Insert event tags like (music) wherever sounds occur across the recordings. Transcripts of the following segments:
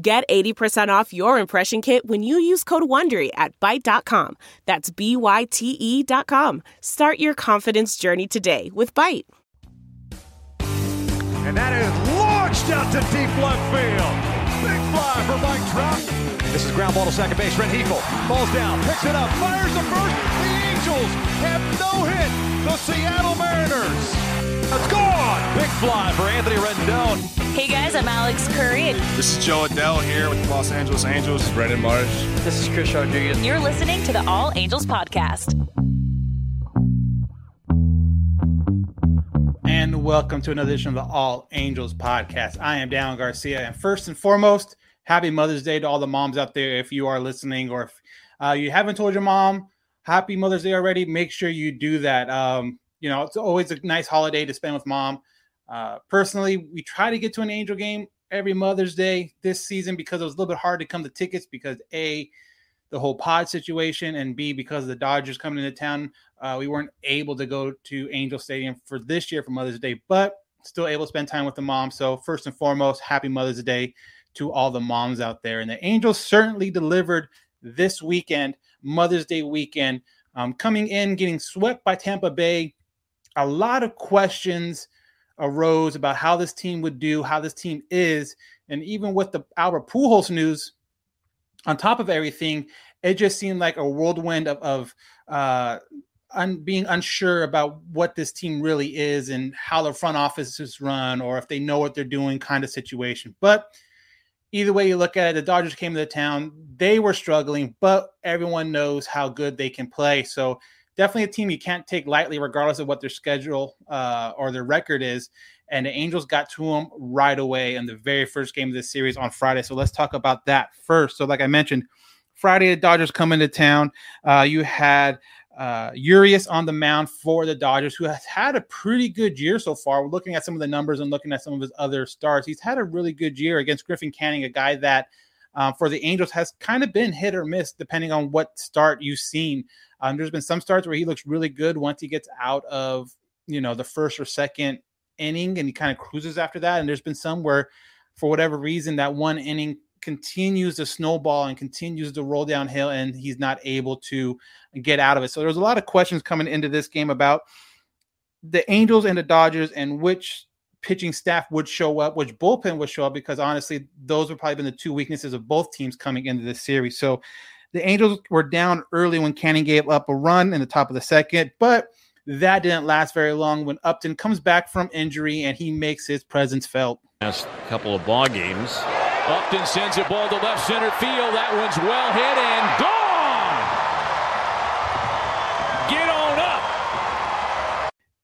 Get 80% off your impression kit when you use code WONDERY at Byte.com. That's B-Y-T-E dot com. Start your confidence journey today with Byte. And that is launched out to deep left field. Big fly for Mike Trout. This is ground ball to second base. Rengifo falls down, picks it up, fires the first. The Angels have no hit. The Seattle Mariners. It's gone. Big fly for Anthony Rendon. Hey guys, I'm Alex Curry. This is Jo Adell here with the Los Angeles Angels. This is Brandon Marsh. This is Chris Rodriguez. You're listening to the All Angels Podcast. And welcome to another edition of the All Angels Podcast. I am Dan Garcia. And first and foremost, happy Mother's Day to all the moms out there. If you are listening or if uh, you haven't told your mom happy Mother's Day already, make sure you do that. Um, you know, it's always a nice holiday to spend with mom. Uh, personally, we try to get to an Angel game every Mother's Day this season because it was a little bit hard to come to tickets because A, the whole pod situation, and B, because of the Dodgers coming into town, uh, we weren't able to go to Angel Stadium for this year for Mother's Day, but still able to spend time with the mom. So, first and foremost, happy Mother's Day to all the moms out there. And the Angels certainly delivered this weekend, Mother's Day weekend, um, coming in, getting swept by Tampa Bay. A lot of questions arose about how this team would do, how this team is, and even with the Albert Pujols news, on top of everything, it just seemed like a whirlwind of, of uh, un, being unsure about what this team really is and how the front office is run, or if they know what they're doing, kind of situation. But either way you look at it, the Dodgers came to the town. They were struggling, but everyone knows how good they can play. So definitely a team you can't take lightly, regardless of what their schedule uh, or their record is. And the Angels got to them right away in the very first game of this series on Friday. So let's talk about that first. So, like I mentioned, Friday the Dodgers come into town. Uh, you had uh, Urias on the mound for the Dodgers, who has had a pretty good year so far. We're looking at some of the numbers and looking at some of his other starts. He's had a really good year against Griffin Canning, a guy that um, for the Angels has kind of been hit or miss depending on what start you've seen. Um, there's been some starts where he looks really good once he gets out of you know the first or second inning and he kind of cruises after that. And there's been some where, for whatever reason, that one inning continues to snowball and continues to roll downhill and he's not able to get out of it. So there's a lot of questions coming into this game about the Angels and the Dodgers and which pitching staff would show up, which bullpen would show up, because honestly, those would probably been the two weaknesses of both teams coming into this series. So the Angels were down early when Canning gave up a run in the top of the second, but that didn't last very long when Upton comes back from injury and he makes his presence felt. Last couple of ball games. Upton sends a ball to left center field. That one's well hit and gone.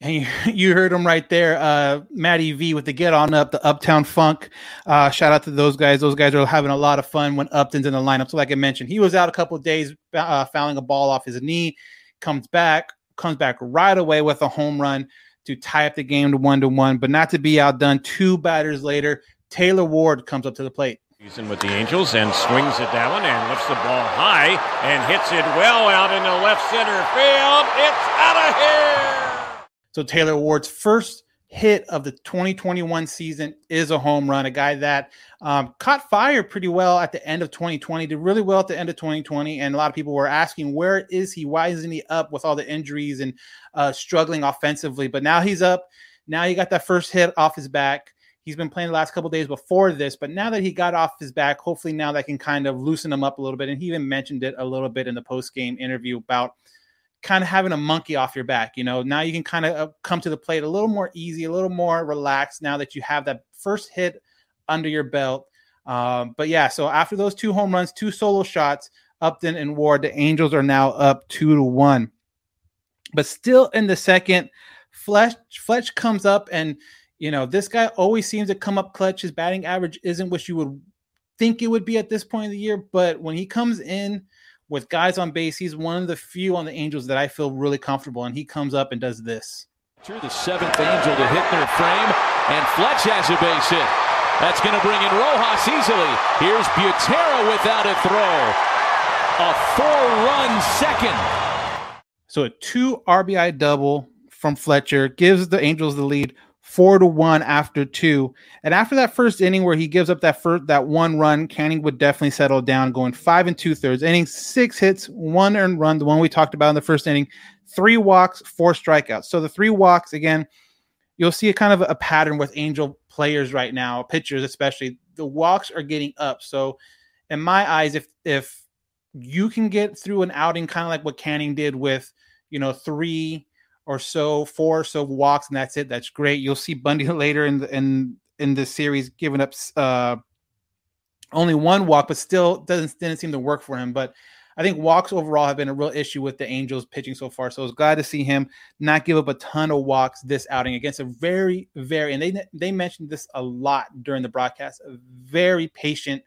And (laughs) you, heard him right there, uh, Matty V with the get on up, the Uptown Funk. Uh, shout out to those guys. Those guys are having a lot of fun when Upton's in the lineup. So, like I mentioned, he was out a couple of days, uh, fouling a ball off his knee, comes back, comes back right away with a home run to tie up the game to one to one. But not to be outdone, two batters later, Taylor Ward comes up to the plate. He's in with the Angels and swings it down and lifts the ball high and hits it well out in the left center field. It's out of here. So Taylor Ward's first hit of the 2021 season is a home run. A guy that um, caught fire pretty well at the end of 2020, did really well at the end of 2020, and a lot of people were asking, where is he? Why isn't he up with all the injuries and uh, struggling offensively? But now he's up. Now he got that first hit off his back. He's been playing the last couple days before this, but now that he got off his back, hopefully now that can kind of loosen him up a little bit. And he even mentioned it a little bit in the post game interview about kind of having a monkey off your back. You know, now you can kind of uh, come to the plate a little more easy, a little more relaxed now that you have that first hit under your belt. Um, but yeah, so after those two home runs, two solo shots, Upton and Ward, the Angels are now up two to one. But still in the second, Fletch Fletch comes up and you know this guy always seems to come up clutch. His batting average isn't what you would think it would be at this point of the year, but when he comes in with guys on base, he's one of the few on the Angels that I feel really comfortable. And he comes up and does this. Through the seventh Angel to hit their frame, and Fletch has a base hit. That's going to bring in Rojas easily. Here's Butera without a throw. A four-run second. So a two RBI double from Fletcher gives the Angels the lead four to one after two. And after that first inning where he gives up that first that one run, Canning would definitely settle down, going five and two thirds, inning six hits, one earned run, the one we talked about in the first inning, three walks, four strikeouts. So the three walks again, you'll see a kind of a pattern with Angel players right now, pitchers especially. The walks are getting up. So in my eyes, if if you can get through an outing kind of like what Canning did with, you know, three or so, four or so walks, and that's it. That's great. You'll see Bundy (laughs) later in the, in in the series giving up uh, only one walk, but still doesn't didn't seem to work for him. But I think walks overall have been a real issue with the Angels pitching so far. So I was glad to see him not give up a ton of walks this outing against a very, very and they they mentioned this a lot during the broadcast. A very patient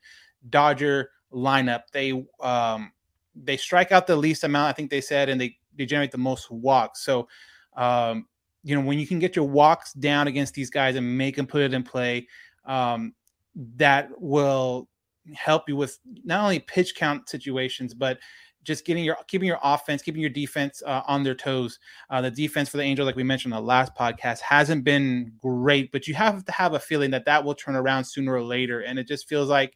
Dodger lineup. They um they strike out the least amount, I think they said, and they they generate the most walks. So, um, you know, when you can get your walks down against these guys and make them put it in play, um, that will help you with not only pitch count situations, but just getting your keeping your offense, keeping your defense uh, on their toes. Uh, the defense for the Angels, like we mentioned in the last podcast, hasn't been great, but you have to have a feeling that that will turn around sooner or later. And it just feels like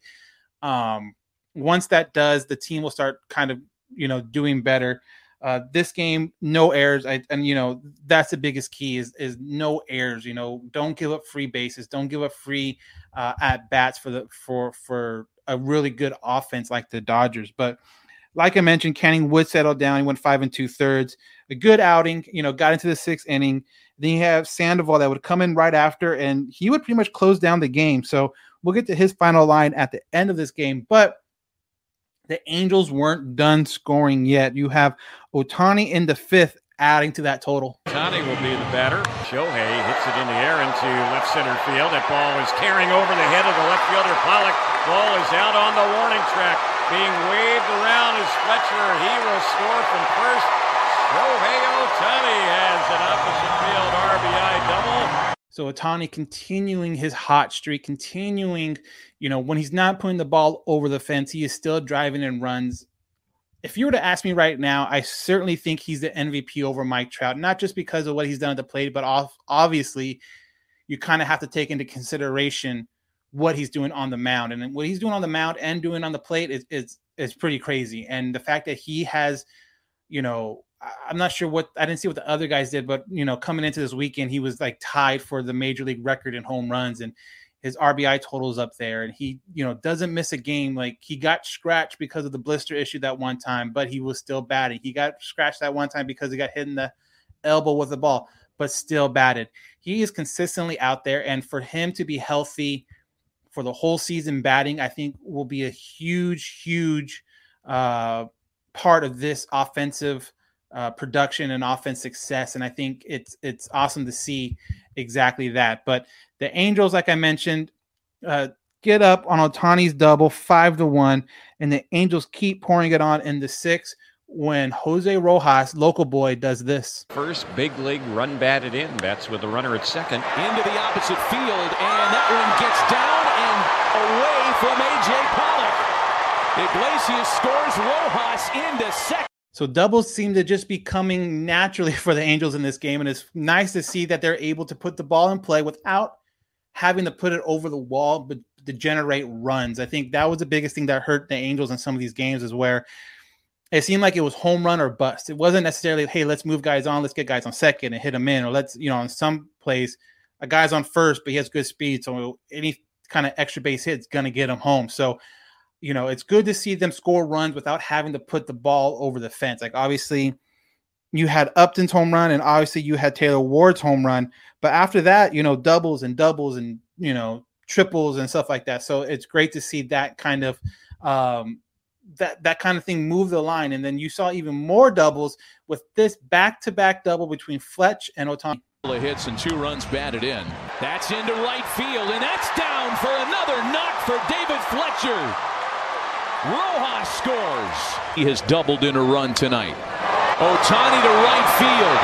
um, once that does, the team will start kind of you know doing better. Uh, this game, no errors. I, and you know that's the biggest key is is no errors. You know, don't give up free bases. Don't give up free uh, at bats for the for for a really good offense like the Dodgers. But like I mentioned, Canning would settle down. He went five and two thirds. A good outing. You know, got into the sixth inning. Then you have Sandoval that would come in right after, and he would pretty much close down the game. So we'll get to his final line at the end of this game. But the Angels weren't done scoring yet. You have Ohtani in the fifth, adding to that total. Ohtani will be the batter. Shohei hits it in the air into left center field. That ball is carrying over the head of the left fielder Pollock. Ball is out on the warning track, being waved around as Fletcher. He will score from first. Shohei Ohtani has an opposite field RBI double. So Ohtani continuing his hot streak, continuing, you know, when he's not putting the ball over the fence, he is still driving and runs. If you were to ask me right now, I certainly think he's the MVP over Mike Trout, not just because of what he's done at the plate, but off, obviously you kind of have to take into consideration what he's doing on the mound. And what he's doing on the mound and doing on the plate is is is pretty crazy. And the fact that he has, you know, I'm not sure what I didn't see what the other guys did, but you know, coming into this weekend, he was like tied for the major league record in home runs and his RBI totals up there. And he, you know, doesn't miss a game. Like he got scratched because of the blister issue that one time, but he was still batting. He got scratched that one time because he got hit in the elbow with the ball, but still batted. He is consistently out there. And for him to be healthy for the whole season batting, I think will be a huge, huge uh, part of this offensive uh, production and offense success. And I think it's it's awesome to see exactly that. But the Angels, like I mentioned, uh, get up on Ohtani's double five to one, and the Angels keep pouring it on in the six when Jose Rojas, local boy, does this. First big league run batted in. That's with the runner at second. Into the opposite field, and that one gets down and away from A.J. Pollock. Iglesias scores Rojas into second. So doubles seem to just be coming naturally (laughs) for the Angels in this game, and it's nice to see that they're able to put the ball in play without having to put it over the wall, but to generate runs. I think that was the biggest thing that hurt the Angels in some of these games is where it seemed like it was home run or bust. It wasn't necessarily, hey, let's move guys on, let's get guys on second and hit them in, or let's, you know, in some plays, a guy's on first, but he has good speed, so any kind of extra base hit is going to get him home. So you know, it's good to see them score runs without having to put the ball over the fence. Like obviously, you had Upton's home run, and obviously you had Taylor Ward's home run. But after that, you know, doubles and doubles and you know triples and stuff like that. So it's great to see that kind of um, that that kind of thing move the line. And then you saw even more doubles with this back-to-back double between Fletch and Ohtani. hits and two runs batted in. That's into right field, and that's down for another knock for David Fletcher. Rojas scores. He has doubled in a run tonight. Ohtani to right field.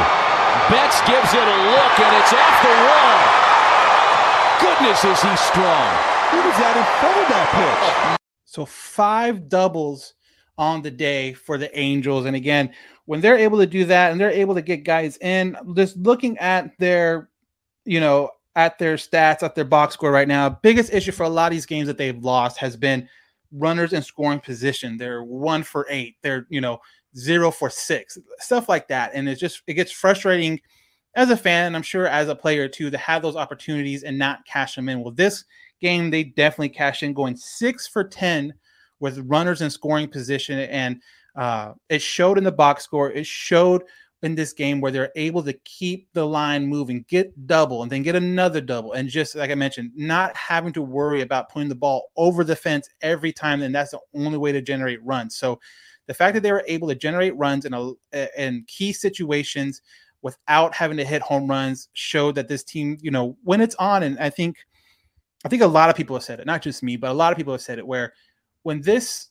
Betts gives it a look, and it's off the wall. Goodness, is he strong. Who was that in front of that pitch? So five doubles on the day for the Angels. And again, when they're able to do that and they're able to get guys in, just looking at their, you know, at their stats, at their box score right now, biggest issue for a lot of these games that they've lost has been runners in scoring position. They're one for eight. They're, you know, zero for six, stuff like that. And it's just, it gets frustrating as a fan, and I'm sure as a player too, to have those opportunities and not cash them in. Well, this game, they definitely cashed in, going six for 10 with runners in scoring position. And uh, it showed in the box score. It showed in this game where they're able to keep the line moving, get double, and then get another double. And just like I mentioned, not having to worry about putting the ball over the fence every time. And that's the only way to generate runs. So the fact that they were able to generate runs in a in key situations without having to hit home runs showed that this team, you know, when it's on, and I think I think a lot of people have said it, not just me, but a lot of people have said it where when this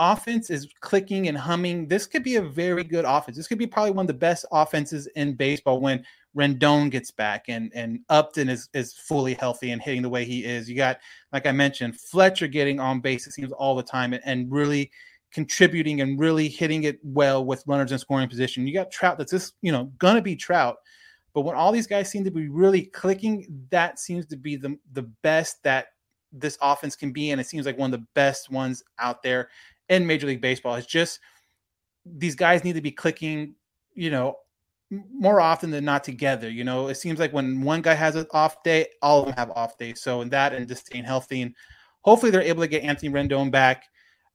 offense is clicking and humming, this could be a very good offense. This could be probably one of the best offenses in baseball when Rendon gets back and and Upton is is fully healthy and hitting the way he is. You got, like I mentioned, Fletcher getting on base, it seems all the time and, and really contributing and really hitting it well with runners in scoring position. You got Trout that's just, you know, gonna be Trout. But when all these guys seem to be really clicking, that seems to be the the best that this offense can be, and it seems like one of the best ones out there in Major League Baseball. It's just these guys need to be clicking, you know, more often than not together. You know, it seems like when one guy has an off day, all of them have off days. So in that and just staying healthy, and hopefully they're able to get Anthony Rendon back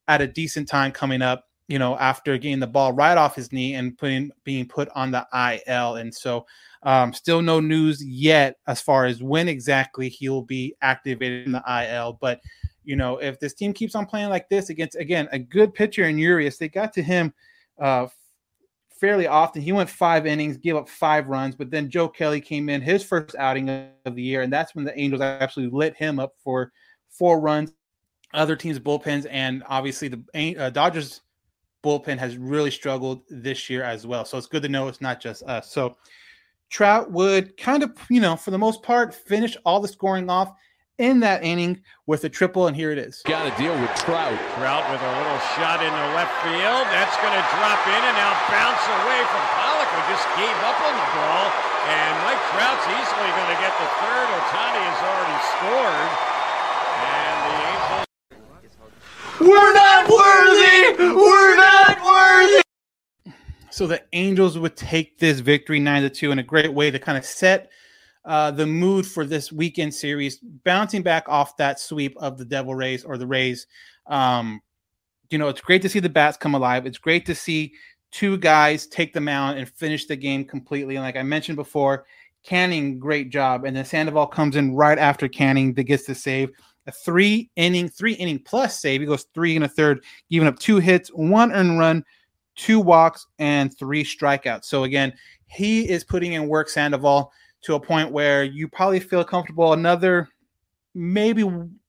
at a decent time coming up. You know, after getting the ball right off his knee and putting being put on the IL, and so um, still no news yet as far as when exactly he'll be activated in the IL. But you know, if this team keeps on playing like this against again a good pitcher in Urias, they got to him uh, fairly often. He went five innings, gave up five runs, but then Joe Kelly came in his first outing of the year, and that's when the Angels actually lit him up for four runs. Other teams' bullpens, and obviously the uh, Dodgers bullpen has really struggled this year as well. So it's good to know it's not just us. So Trout would kind of, you know, for the most part, finish all the scoring off in that inning with a triple, and here it is. Got to deal with Trout. Trout with a little shot in the left field. That's going to drop in and now bounce away from Pollock, who just gave up on the ball. And Mike Trout's easily going to get the third. Ohtani has already scored. And the Angels. We're not worthy! We're not worthy! So the Angels would take this victory nine to two in a great way to kind of set uh, the mood for this weekend series, bouncing back off that sweep of the Devil Rays or the Rays. Um, you know, it's great to see the bats come alive. It's great to see two guys take the mound and finish the game completely. And like I mentioned before, Canning, great job. And then Sandoval comes in right after Canning that gets the save. A three inning, three inning plus save. He goes three and a third, giving up two hits, one earned run, two walks, and three strikeouts. So again, he is putting in work Sandoval to a point where you probably feel comfortable another maybe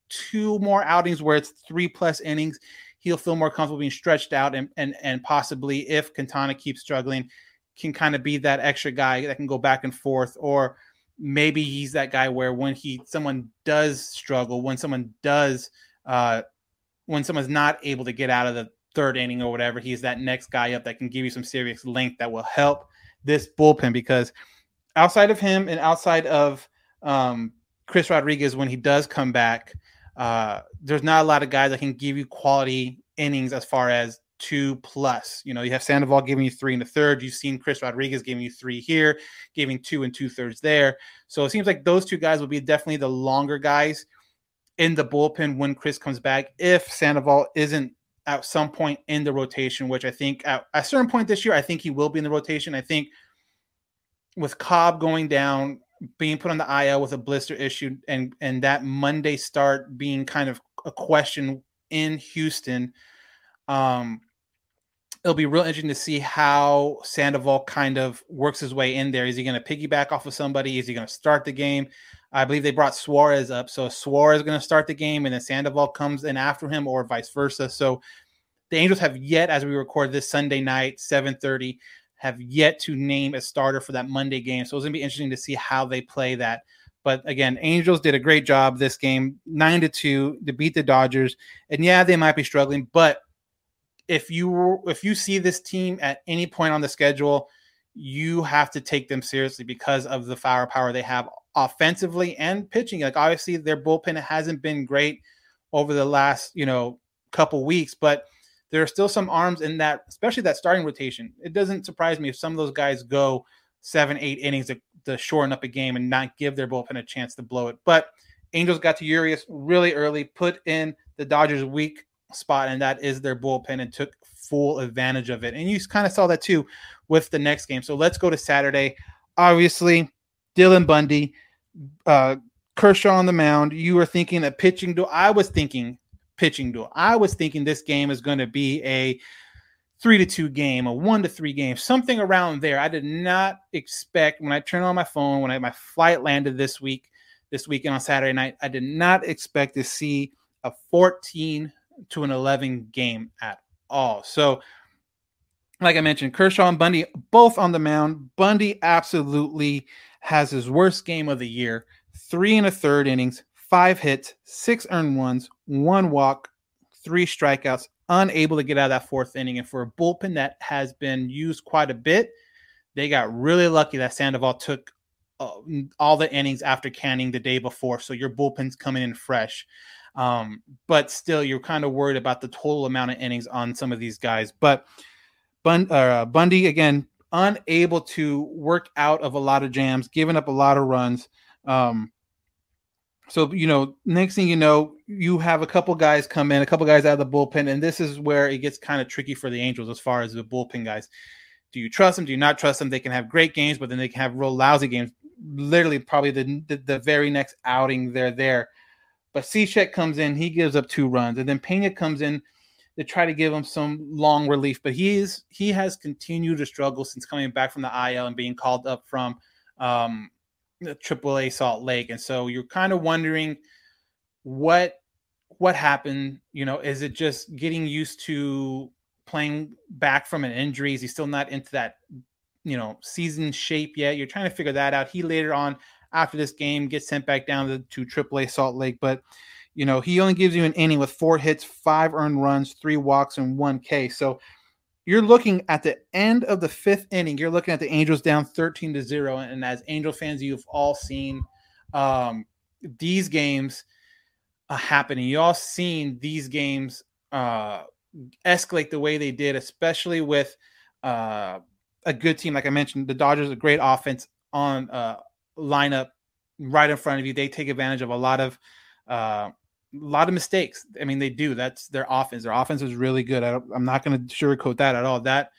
two more outings where it's three plus innings. He'll feel more comfortable being stretched out and and and possibly if Quintana keeps struggling, can kind of be that extra guy that can go back and forth or maybe he's that guy where when he someone does struggle, when someone does uh when someone's not able to get out of the third inning or whatever, he's that next guy up that can give you some serious length that will help this bullpen because outside of him and outside of um, Chris Rodriguez, when he does come back, uh, there's not a lot of guys that can give you quality innings as far as two plus. You know, you have Sandoval giving you three and a third. You've seen Chris Rodriguez giving you three here, giving two and two thirds there. So it seems like those two guys will be definitely the longer guys in the bullpen when Chris comes back. If Sandoval isn't at some point in the rotation, which I think at a certain point this year, I think he will be in the rotation. I think with Cobb going down, being put on the IL with a blister issue, and and that Monday start being kind of a question in Houston, um, it'll be real interesting to see how Sandoval kind of works his way in there. Is he going to piggyback off of somebody? Is he going to start the game? I believe they brought Suarez up, so Suarez is going to start the game, and then Sandoval comes in after him, or vice versa. So the Angels have yet, as we record this Sunday night, seven thirty, have yet to name a starter for that Monday game. So it's going to be interesting to see how they play that. But again, Angels did a great job this game, nine to two to beat the Dodgers. And yeah, they might be struggling, but if you if you see this team at any point on the schedule, you have to take them seriously because of the firepower they have offensively and pitching. Like obviously their bullpen hasn't been great over the last, you know, couple weeks, but there are still some arms in that, especially that starting rotation. It doesn't surprise me if some of those guys go seven, eight innings to, to shorten up a game and not give their bullpen a chance to blow it. But Angels got to Urias really early, put in the Dodgers' weak spot, and that is their bullpen, and took full advantage of it. And you kind of saw that too with the next game. So let's go to Saturday. Obviously, Dylan Bundy, uh, Kershaw on the mound. You were thinking a pitching duel. I was thinking pitching duel. I was thinking this game is going to be a three to two game, a one to three game, something around there. I did not expect when I turned on my phone, when I, my flight landed this week, this weekend on Saturday night, I did not expect to see a 14 to an 11 game at all. So, like I mentioned, Kershaw and Bundy both on the mound. Bundy absolutely has his worst game of the year. Three and a third innings, five hits, six earned ones, one walk, three strikeouts, unable to get out of that fourth inning. And for a bullpen that has been used quite a bit, they got really lucky that Sandoval took uh, all the innings after canning the day before. So your bullpen's coming in fresh. Um, but still, you're kind of worried about the total amount of innings on some of these guys. But Bund- uh, Bundy, again, unable to work out of a lot of jams, giving up a lot of runs. Um, so you know, next thing you know, you have a couple guys come in, a couple guys out of the bullpen, and this is where it gets kind of tricky for the Angels as far as the bullpen guys. Do you trust them? Do you not trust them? They can have great games, but then they can have real lousy games. Literally, probably the the, the very next outing they're there. But Cishek comes in, he gives up two runs, and then Pena comes in to try to give him some long relief. But he is he has continued to struggle since coming back from the IL and being called up from um, AAA Salt Lake, and so you're kind of wondering what what happened. You know, is it just getting used to playing back from an injury? Is he still not into that you know season shape yet? You're trying to figure that out. He later on after this game gets sent back down to, to AAA Salt Lake, but you know he only gives you an inning with four hits, five earned runs, three walks, and one K. So you're looking at the end of the fifth inning. You're looking at the Angels down 13 to zero. And as Angel fans, you've all seen um, these games uh, happening. You all seen these games uh, escalate the way they did, especially with uh, a good team. Like I mentioned, the Dodgers, a great offense on uh, lineup right in front of you. They take advantage of a lot of uh, lot of mistakes. I mean, they do. That's their offense. Their offense is really good. I am not going to sugarcoat that at all. That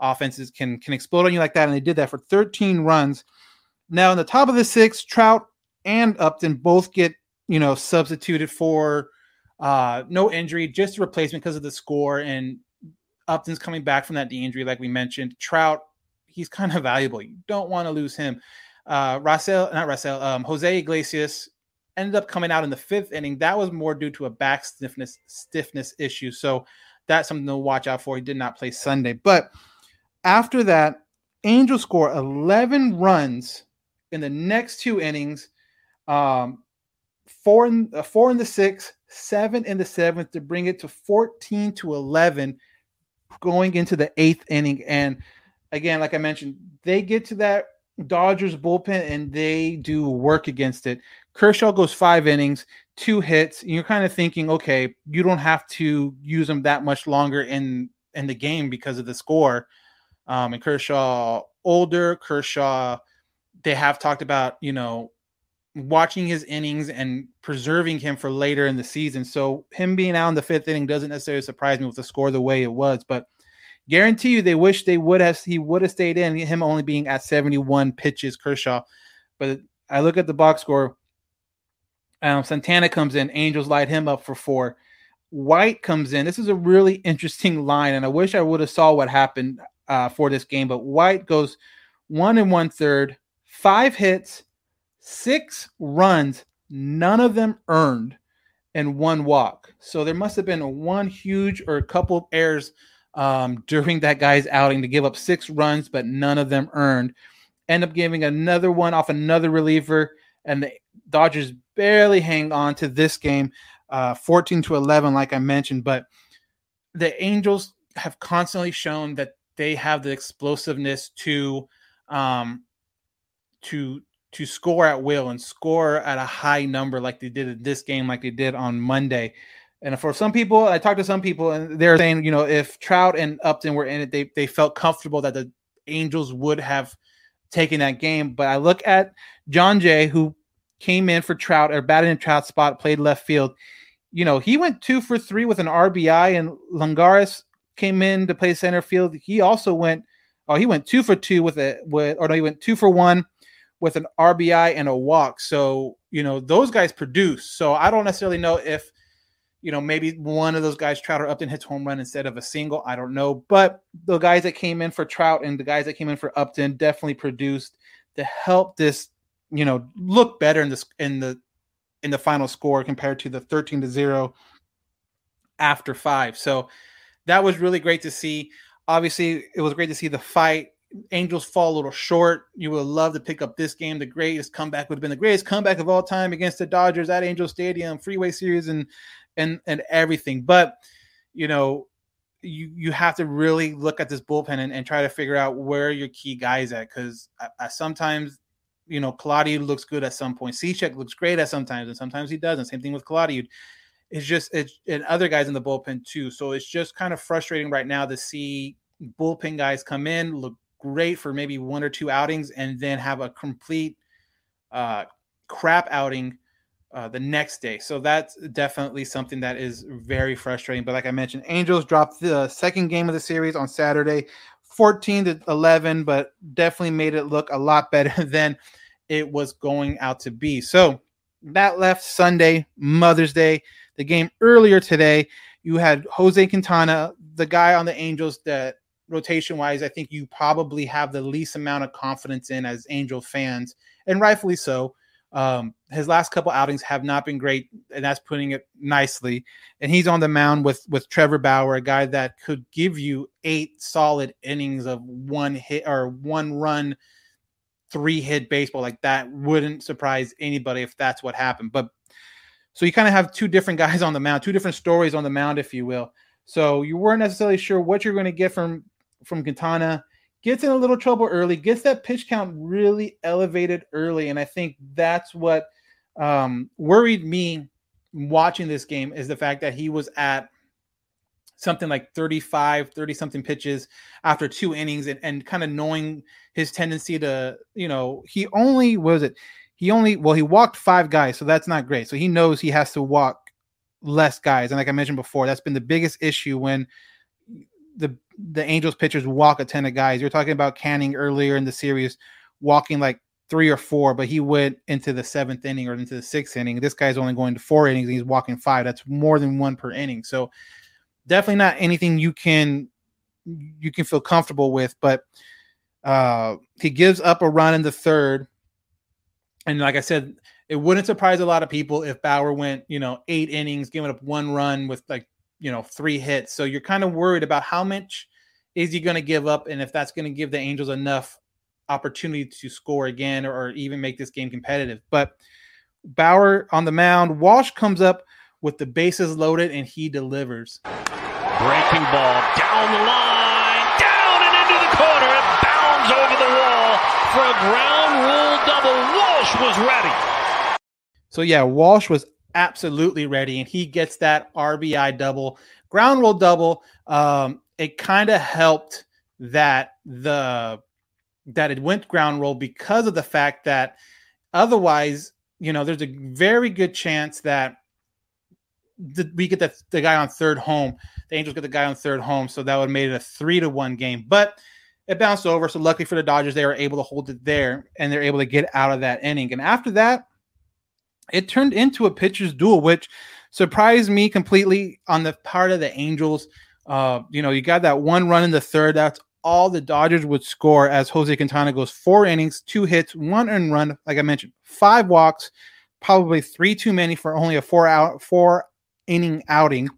offenses can can explode on you like that, and they did that for 13 runs. Now, in the top of the six, Trout and Upton both get you know substituted for uh, no injury, just a replacement because of the score. And Upton's coming back from that knee injury, like we mentioned. Trout, he's kind of (laughs) valuable. You don't want to lose him. Uh, Raisel, not Raisel, um, Jose Iglesias ended up coming out in the fifth inning. That was more due to a back stiffness stiffness issue. So that's something to watch out for. He did not play Sunday. But after that, Angels score 11 runs in the next two innings. Um, four in uh, four in the sixth, seven in the seventh to bring it to 14 to 11 going into the eighth inning. And again, like I mentioned, they get to that Dodgers bullpen and they do work against it. Kershaw goes five innings, two hits. you're kind of thinking, okay, you don't have to use him that much longer in in the game because of the score. Um, and Kershaw older, Kershaw. They have talked about you know watching his innings and preserving him for later in the season. So him being out in the fifth inning doesn't necessarily surprise me with the score the way it was, but guarantee you they wish they would have he would have stayed in him only being at 71 pitches Kershaw. But I look at the box score um, Santana comes in. Angels light him up for four. White comes in. This is a really interesting line, and I wish I would have saw what happened uh, for this game. But White goes one and one third, five hits, six runs, none of them earned, and one walk. So there must have been one huge or a couple of errors um, during that guy's outing to give up six runs, but none of them earned. End up giving another one off another reliever, and the Dodgers barely hang on to this game, uh, 14 to 11, like I mentioned. But the Angels have constantly shown that they have the explosiveness to um, to to score at will and score at a high number like they did in this game, like they did on Monday. And for some people, I talked to some people, and they're saying, you know, if Trout and Upton were in it, they they felt comfortable that the Angels would have taken that game. But I look at Jon Jay, who came in for Trout or batted in Trout spot, played left field. You know, he went two for three with an RBI, and Lagares came in to play center field. He also went, oh, he went two for two with a with, or no, he went two for one with an RBI and a walk. So you know, those guys produce. So I don't necessarily know if you know, maybe one of those guys, Trout or Upton, hits home run instead of a single. I don't know. But the guys that came in for Trout and the guys that came in for Upton definitely produced to help this, you know, look better in this in the in the final score compared to the 13 to 0 after five. So that was really great to see. Obviously, it was great to see the fight. Angels fall a little short. You would love to pick up this game. The greatest comeback would have been the greatest comeback of all time against the Dodgers at Angel Stadium, Freeway Series, and and and everything. But you know, you you have to really look at this bullpen and, and try to figure out where your key guys at because I, I sometimes you know Claudio looks good at some point. Cishek looks great at sometimes, and sometimes he doesn't. Same thing with Claudio. It's just it's and other guys in the bullpen too. So it's just kind of frustrating right now to see bullpen guys come in, look great for maybe one or two outings, and then have a complete uh, crap outing uh, the next day. So that's definitely something that is very frustrating. But like I mentioned, Angels dropped the second game of the series on Saturday, 14 to 11, but definitely made it look a lot (laughs) better than it was going out to be. So that left Sunday, Mother's Day. The game earlier today, you had Jose Quintana, the guy on the Angels that rotation wise, I think you probably have the least amount of confidence in as Angel fans, and rightfully so. Um, his last couple outings have not been great, and that's putting it nicely. And he's on the mound with with Trevor Bauer, a guy that could give you eight solid innings of one hit or one run, three hit baseball. Like that wouldn't surprise anybody if that's what happened. But so you kind of have two different (laughs) guys on the mound, two different stories on the mound, if you will. So you weren't necessarily sure what you're going to get from from Quintana gets in a little trouble early, gets that pitch count really elevated early. And I think that's what um, worried me watching this game is the fact that he was at something like 35, 30 something pitches after two innings and, and kind of knowing his tendency to, you know, he only was it, he only, well, he walked five guys, so that's not great. So he knows he has to walk less guys. And like I mentioned before, that's been the biggest issue when the the Angels pitchers walk a ton of guys. You're talking about Canning earlier in the series walking like three or four, but he went into the seventh inning or into the sixth inning. This guy's only going to four innings and he's walking five. That's more than one per inning. So definitely not anything you can you can feel comfortable with. But uh he gives up a run in the third. And like I said, it wouldn't surprise a lot of people if Bauer went, you know, eight innings, giving up one run with like you know, three hits. So you're kind of worried about how much is he going to give up and if that's going to give the Angels enough opportunity to score again or, or, even make this game competitive. But Bauer on the mound, Walsh comes up with the bases loaded and he delivers. Breaking ball down the line, down and into the corner. It bounds over the wall for a ground rule double. Walsh was ready. So yeah, Walsh was absolutely ready, and he gets that RBI double, ground rule double. Um, it kind of helped that the that it went ground roll because of the fact that otherwise, you know, there's a very good chance that the, we get the, the guy on third home. The Angels get the guy on third home, so that would have made it a three to one game. But it bounced over. So luckily for the Dodgers, they were able to hold it there and they're able to get out of that inning. And after that, it turned into a pitcher's duel, which surprised me completely on the part of the Angels. Uh, you know, you got that one run in the third. That's all the Dodgers would score as Jose Quintana goes four innings, two hits, one earned run. Like I mentioned, five walks, probably three too many for only a four out four inning outing.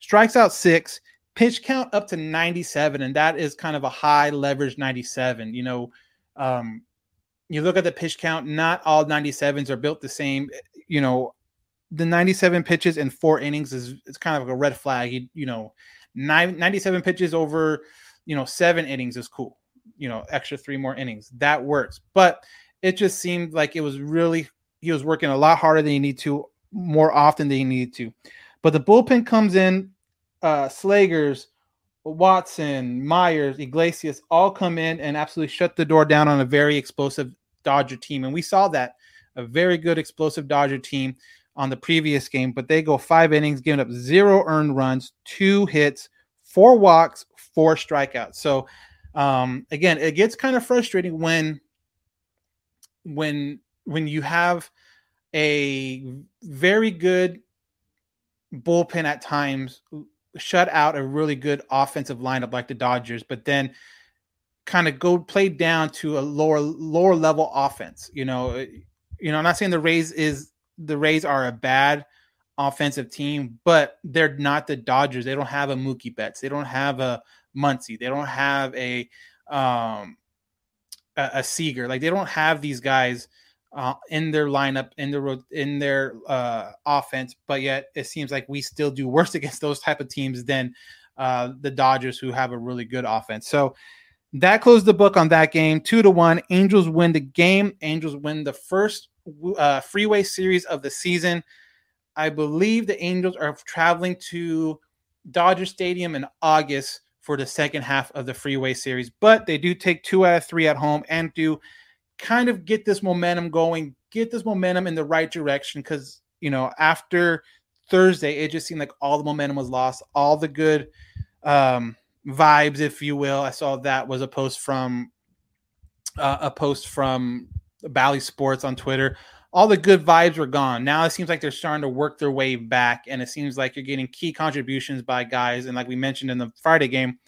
Strikes out six, pitch count up to 97, and that is kind of a high leverage 97. You know, um, you look at the pitch count, not all 97s are built the same. You know, the 97 pitches in four innings is it's kind of like a red flag. You, you know, nine, 97 pitches over, you know, seven innings is cool. You know, extra three more innings that works. But it just seemed like it was really he was working a lot harder than he need to, more often than he needed to. But the bullpen comes in, uh, Slegers, Watson, Mayers, Iglesias all come in and absolutely shut the door down on a very explosive Dodger team. And we saw that a very good explosive Dodger team on the previous game, but they go five innings, giving up zero earned runs, two hits, four walks, four strikeouts. So um, again, it gets kind of frustrating when when when you have a very good bullpen at times shut out a really good offensive lineup like the Dodgers, but then kind of go play down to a lower lower level offense. You know, you know, I'm not saying the Rays is the Rays are a bad offensive team, but they're not the Dodgers. They don't have a Mookie Betts. They don't have a Muncy. They don't have a um a, a Seager. Like they don't have these guys uh, in their lineup in their in their uh, offense, but yet it seems like we still do worse (laughs) against those type of teams than uh, the Dodgers, who have a really good offense. So that closed the book on that game, two to one. Angels win the game. Angels win the first uh, freeway series of the season. I believe the Angels are traveling to Dodger Stadium in August for the second half of the freeway series, but they do take two out of three at home and do kind of get this momentum going, get this momentum in the right direction. Because, you know, after Thursday, it just seemed like all the momentum was lost, all the good um, vibes, if you will. I saw that was a post from uh, a post from Bally Sports on Twitter. All the good vibes were gone. Now it seems like they're starting to work their way back, and it seems like you're getting key contributions by guys. And like we mentioned in the Friday game,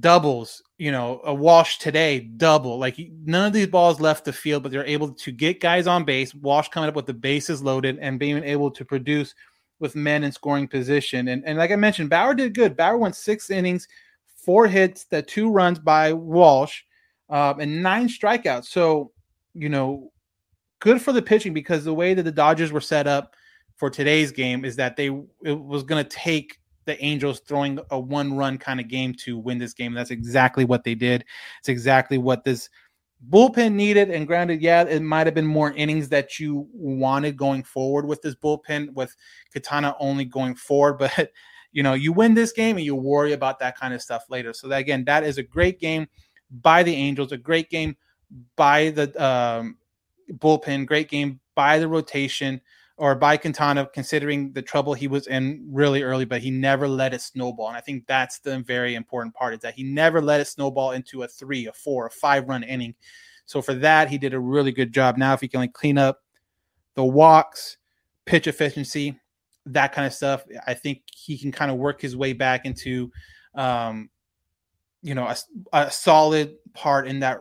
doubles, you know, a Walsh today, double. Like none of these balls left the field, but they're able to get guys on base. Walsh coming up with the bases loaded and being able to produce with men in scoring position. And, and like I mentioned, Bauer did good. Bauer went six innings, four hits, the two runs by Walsh um, and nine strikeouts. So, you know, good for the pitching because the way that the Dodgers were set up for today's game is that they it was going to take the Angels throwing a one run kind of game to win this game. That's exactly what they did. It's exactly what this bullpen needed. And granted, yeah, it might have been more innings that you wanted going forward with this bullpen, with Quintana only going forward. (laughs) But, you know, you win this game and you worry about that kind of stuff later. So, that, again, that is a great game by the Angels. A great game by the um, bullpen. Great game by the rotation or by Quintana, considering the trouble he was in really early, but he never let it snowball. And I think that's the very important part is that he never let it snowball into a three, a four, a five run inning. So for that, he did a really good job. Now, if he can like clean up the walks, pitch efficiency, that kind of stuff, I think he can kind of work his way back into um, you know, a, a solid part in that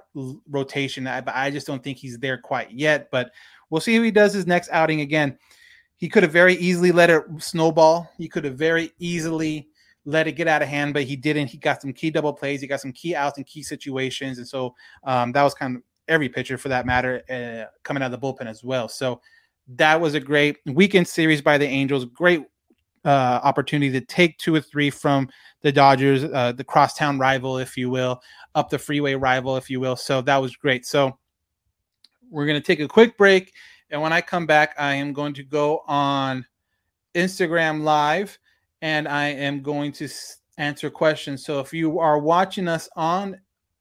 rotation. I, I just don't think he's there quite yet, but we'll see how he does his next outing again. He could have very easily let it snowball. He could have very easily let it get out of hand, but he didn't. He got some key double plays. He got some key outs in key situations, and so um, that was kind of every pitcher for that matter uh, coming out of the bullpen as well. So that was a great weekend series by the Angels. Great uh, opportunity to take two or three from the Dodgers, uh, the crosstown rival, if you will, up the freeway rival, if you will. So that was great. So we're going to take a quick break. And when I come back, I am going to go on Instagram Live and I am going to answer questions. So if you are watching us on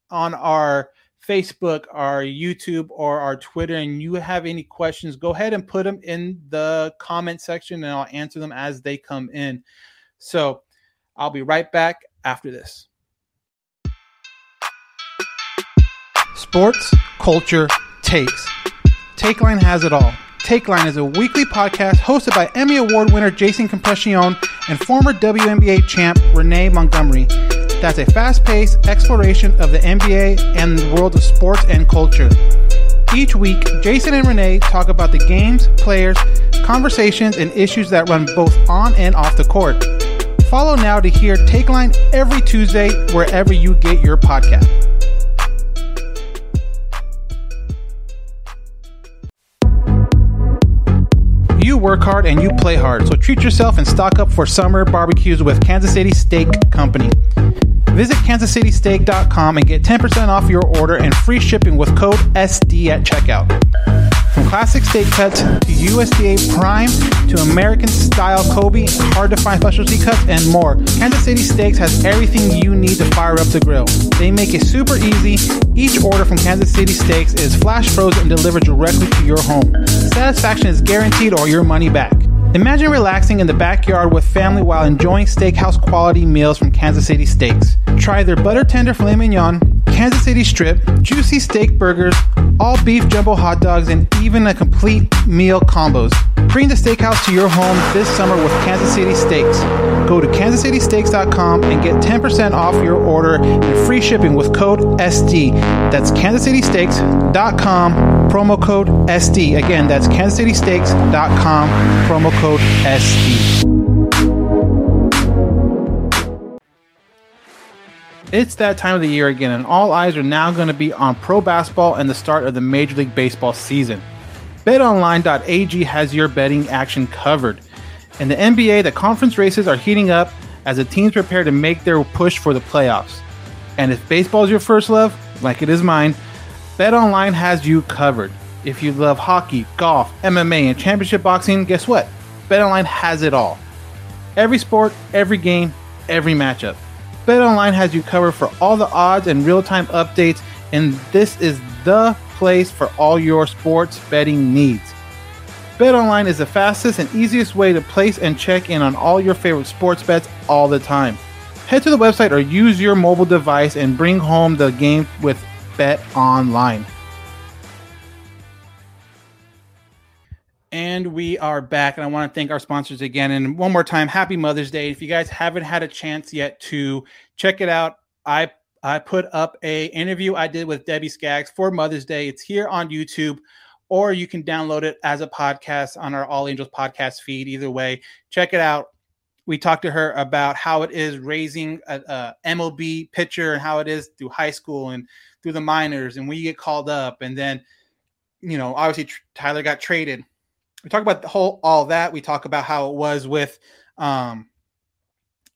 on our Facebook, our YouTube, or our Twitter, and you have any questions, go ahead and put them in the comment section and I'll answer them as they come in. So I'll be right back after this. Sports, culture, takes. Takeline has it all Takeline is a weekly podcast hosted by Emmy Award winner Jason Concepcion and former WNBA champ Renee Montgomery. That's a fast paced exploration of the NBA and the world of sports and culture. Each week, Jason and Renee talk about the games, players, conversations, and issues that run both on and off the court. Follow now to hear Takeline every Tuesday wherever you get your podcast. Work hard and you play hard, so treat yourself and stock up for summer barbecues with Kansas City Steak Company. Visit kansascitysteak.com and get 10% off your order and free shipping with code SD at checkout. From classic steak cuts to USDA prime to American style Kobe, hard to find specialty cuts, and more, Kansas City Steaks has everything you need to fire up the grill. They make it super easy. Each order from Kansas City Steaks is flash frozen and delivered directly to your home. Satisfaction is guaranteed or your money back. Imagine relaxing in the backyard with family while enjoying steakhouse quality meals from Kansas City Steaks. Try their butter tender filet mignon, Kansas City strip, juicy steak burgers, all beef jumbo hot dogs, and even a complete meal combos. Bring the steakhouse to your home this summer with Kansas City Steaks. Go to kansascitysteaks.com and get 10% off your order and free shipping with code SD. That's kansascitysteaks.com, promo code SD. Again, that's kansascitysteaks.com, promo code SD. It's that time of the year again, and all eyes are now going to be on pro basketball and the start of the Major League Baseball season. BetOnline.ag has your betting action covered. In the NBA, the conference races are heating up as the teams prepare to make their push for the playoffs. And if baseball is your first love, like it is mine, BetOnline has you covered. If you love hockey, golf, MMA, and championship boxing, guess what? BetOnline has it all. Every sport, every game, every matchup. BetOnline has you covered for all the odds and real-time updates, and this is the place for all your sports betting needs. BetOnline is the fastest and easiest way to place and check in on all your favorite sports bets all the time. Head to the website or use your mobile device and bring home the game with BetOnline. And we are back, and I want to thank our sponsors again. And one more time, happy Mother's Day. If you guys haven't had a chance yet to check it out, I I put up a interview I did with Debbie Skaggs for Mother's Day. It's here on YouTube, or you can download it as a podcast on our All Angels podcast feed. Either way, check it out. We talked to her about how it is raising a, a MLB pitcher and how it is through high school and through the minors and when you get called up. And then, you know, obviously Tyler got traded we talk about the whole all that. We talk about how it was with um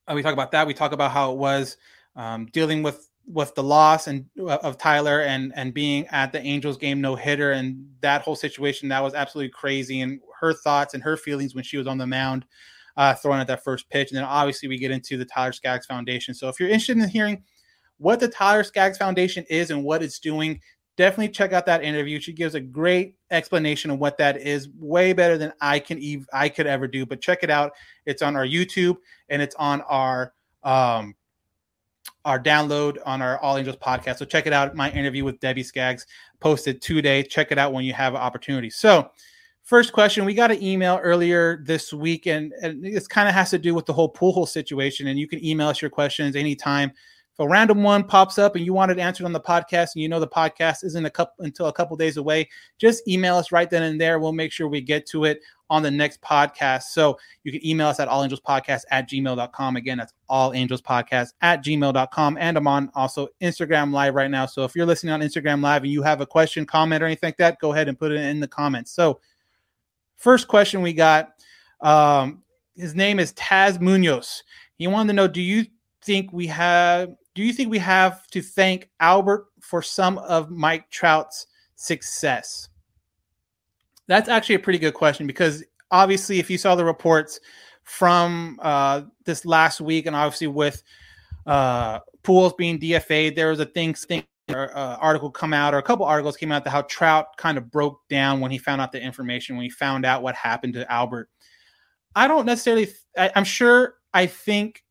uh, we talk about that. We talk about how it was um, dealing with with the loss and uh, of Tyler and and being at the Angels game no hitter and that whole situation that was absolutely crazy and her thoughts and her feelings when she was on the mound uh, throwing at that first pitch and then obviously we get into the Tyler Skaggs Foundation. So if you're interested in hearing what the Tyler Skaggs Foundation is and what it's doing, definitely check out that interview. She gives a great explanation of what that is, way better than I can ev- I could ever do. But check it out. It's on our YouTube and it's on our um our download on our All Angels podcast. So check it out. My interview with Debbie Skaggs posted today. Check it out when you have an opportunity. So first question, we got an email earlier this week, and, and this kind of has to do with the whole pool hole situation. And you can email us your questions anytime if a random one pops up and you want it answered on the podcast and you know the podcast isn't a couple until a couple days away, just email us right then and there. We'll make sure we get to it on the next podcast. So you can email us at allangelspodcast at gmail.com. Again, that's allangelspodcast at gmail.com. And I'm on also Instagram live right now. So if you're listening on Instagram live and you have a question, comment, or anything like that, go ahead and put it in the comments. So first question we got, um, his name is Taz Munoz. He wanted to know, do you think we have do you think we have to thank Albert for some of Mike Trout's success? That's actually a pretty good question because obviously, if you saw the reports from uh, this last week, and obviously with uh, Pujols being DFA, there was a thing, thing uh, article come out, or a couple articles came out that how Trout kind of broke down when he found out the information, when he found out what happened to Albert. I don't necessarily. I, I'm sure. I think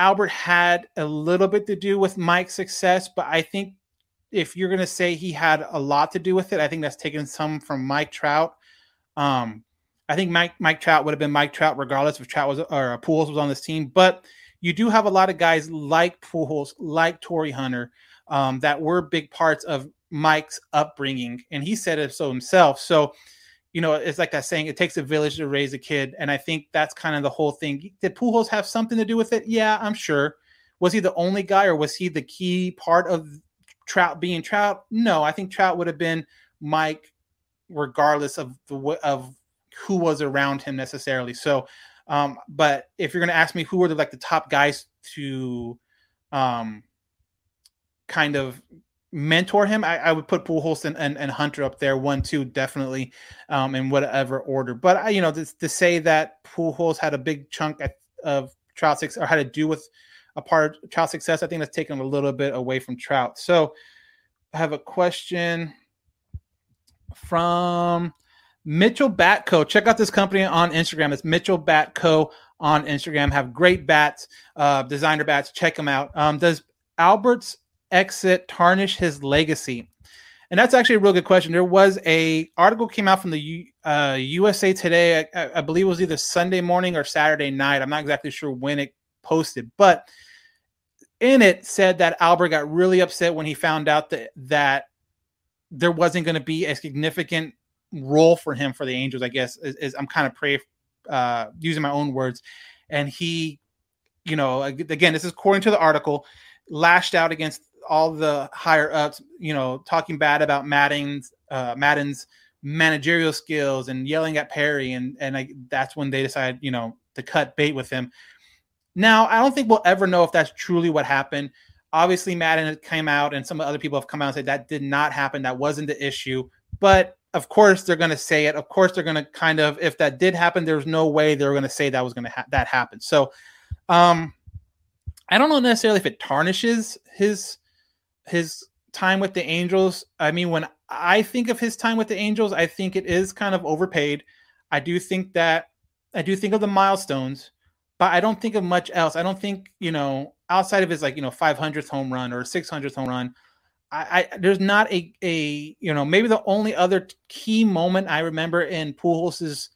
Albert had a little bit to do with Mike's success, but I think if you're going to say he had a lot to do with it, I think that's taken some from Mike Trout. Um, I think Mike Mike Trout would have been Mike Trout regardless if Trout was or Pujols was on this team. But you do have a lot of guys like Pujols, like Torii Hunter, um, that were big parts of Mike's upbringing, and he said it so himself. So, you know, it's like that saying, "It takes a village to raise a kid," and I think that's kind of the whole thing. Did Pujols have something to do with it? Yeah, I'm sure. Was he the only guy, or was he the key part of Trout being Trout? No, I think Trout would have been Mike, regardless of the of who was around him necessarily. So, um, but if you're going to ask me who were the, like the top guys to, um, kind of mentor him, I, I would put Pujols and, and, and, Hunter up there, one, two, definitely, um, in whatever order. But I, you know, to, to say that Pujols had a big chunk of Trout six or had to do with a part of Trout success, I think that's taken a little bit away from Trout. So, I have a question from Mitchell Batco. Check out this company on Instagram. It's Mitchell Batco on Instagram. Have great bats, uh, designer bats. Check them out. Um, does Albert's exit tarnish his legacy? And that's actually a real good question. There was a article came out from the uh, USA Today. I, I, believe it was either Sunday morning or Saturday night. I'm not exactly sure when it posted, but in it said that Albert got really upset when he found out that that there wasn't going to be a significant role for him for the Angels, I guess, is, is I'm kind of pray, uh, using my own words. And he, you know, again, this is according to the article, lashed out against all the higher ups, you know, talking bad about Maddon's uh, Maddon's managerial skills and yelling at Perry. And, and that's when they decided, you know, to cut bait with him. Now, I don't think we'll ever know if that's truly what happened. Obviously, Madden came out and some other people have come out and said that did not happen. That wasn't the issue. But of course they're going to say it. Of course they're going to kind of if that did happen, there's no way they're going to say that was going to ha- that happen. So, um, I don't know necessarily if it tarnishes his his time with the Angels. I mean, when I think of his time with the Angels, I think it is kind of overpaid. I do think that I do think of the milestones, but I don't think of much else. I don't think you know outside of his like you know 500th home run or 600th home run. I, I, there's not a a you know maybe the only other key moment I remember in Pujols's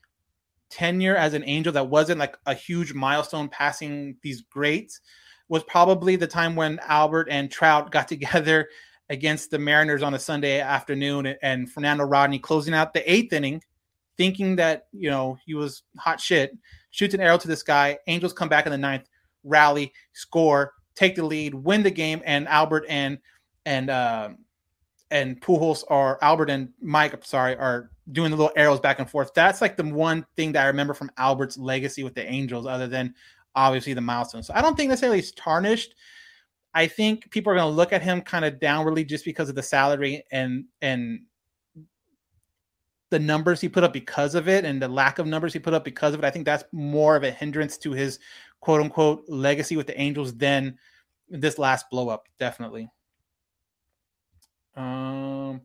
tenure as an Angel that wasn't like a huge milestone passing these greats was probably the time when Albert and Trout got (laughs) together against the Mariners on a Sunday afternoon and Fernando Rodney closing out the eighth inning, thinking that you know he was hot shit, shoots an arrow to this guy. Angels come back in the ninth, rally, score, take the lead, win the game, and Albert and and uh, and Pujols or Albert and Mike, sorry, are doing the little arrows back and forth. That's like the one thing that I remember from Albert's legacy with the Angels, other than obviously the milestones. So I don't think necessarily it's tarnished. I think people are going to look at him kind of downwardly just because of the salary and and the numbers he put up because of it and the lack of numbers he put up because of it. I think that's more of a hindrance to his quote unquote legacy with the Angels than this last blow up, definitely. Um,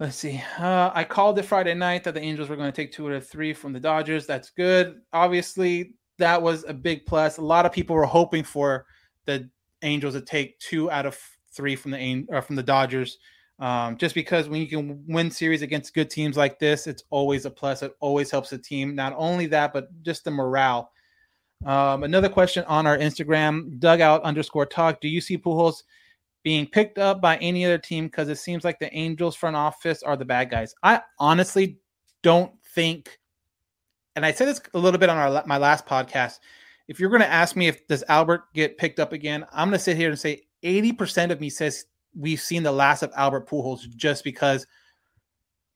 let's see. Uh, I called it Friday night that the Angels were going to take two out of three from the Dodgers. That's good. Obviously, that was a big plus. A lot of people were hoping for the Angels to take two out of three from the or from the Dodgers. Um, just because when you can win series against good teams like this, it's always a plus. It always helps the team. Not only that, but just the morale. Um, another question on our Instagram, dugout underscore talk. Do you see Pujols being picked up by any other team because it seems like the Angels front office are the bad guys. I honestly don't think, and I said this a little bit on our my last podcast. If you're going to ask me if does Albert get picked up again, I'm going to sit here and say 80% of me says we've seen the last of Albert Pujols just because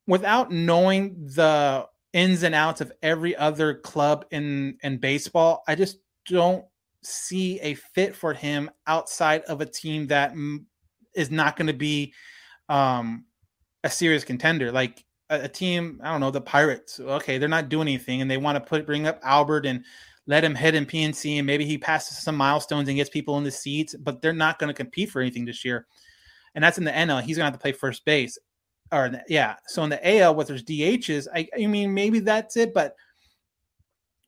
without knowing the ins and outs of every other club in in baseball, I just don't see a fit for him outside of a team that is not going to be um, a serious contender. Like a, a, team, I don't know, the Pirates. Okay, they're not doing anything, and they want to put bring up Albert and let him hit in PNC, and maybe he passes some milestones and gets people in the seats, but they're not going to compete for anything this year. And that's in the NL. He's going to have to play first base. Or yeah, so in the AL, what there's DHs, I, I mean, maybe that's it, but –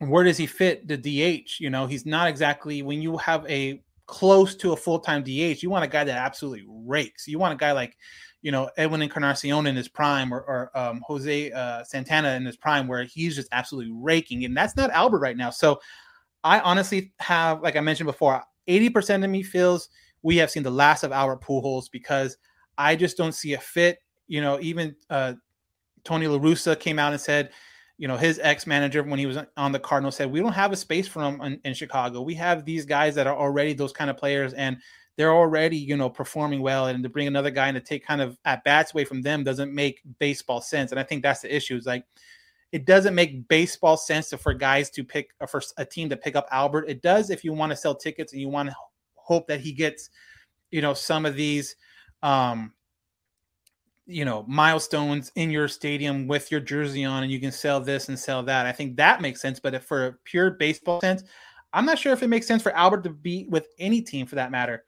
where does he fit the DH? You know, he's not exactly when you have a close to a full time DH, you want a guy that absolutely rakes. You want a guy like, you know Edwin Encarnacion in his prime or, or um, Jose uh, Santana in his prime, where he's just absolutely raking, and that's not Albert right now. So I honestly have, like I mentioned before, eighty percent of me feels we have seen the last of Albert Pujols because I just don't see a fit. You know, even uh, Tony La Russa came out and said, you know, his ex manager when he was on the Cardinals said, we don't have a space for him in, in Chicago. We have these guys that are already those kind of players and they're already, you know, performing well. And to bring another guy and to take kind of at bats away from them doesn't make baseball sense. And I think that's the issue. Is like it doesn't make baseball sense to, for guys to pick for a team to pick up Albert. It does if you want to sell tickets and you want to hope that he gets, you know, some of these um you know milestones in your stadium with your jersey on and you can sell this and sell that i think that makes sense but for pure baseball sense i'm not sure if it makes sense for albert to be with any team for that matter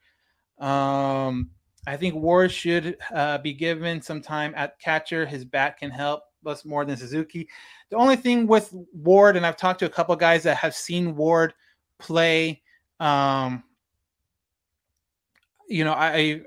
um, I think Ward should uh, be given some time at catcher. His bat can help us more than Suzuki. The only thing with Ward, and I've talked to a couple guys that have seen Ward play. Um, you know, I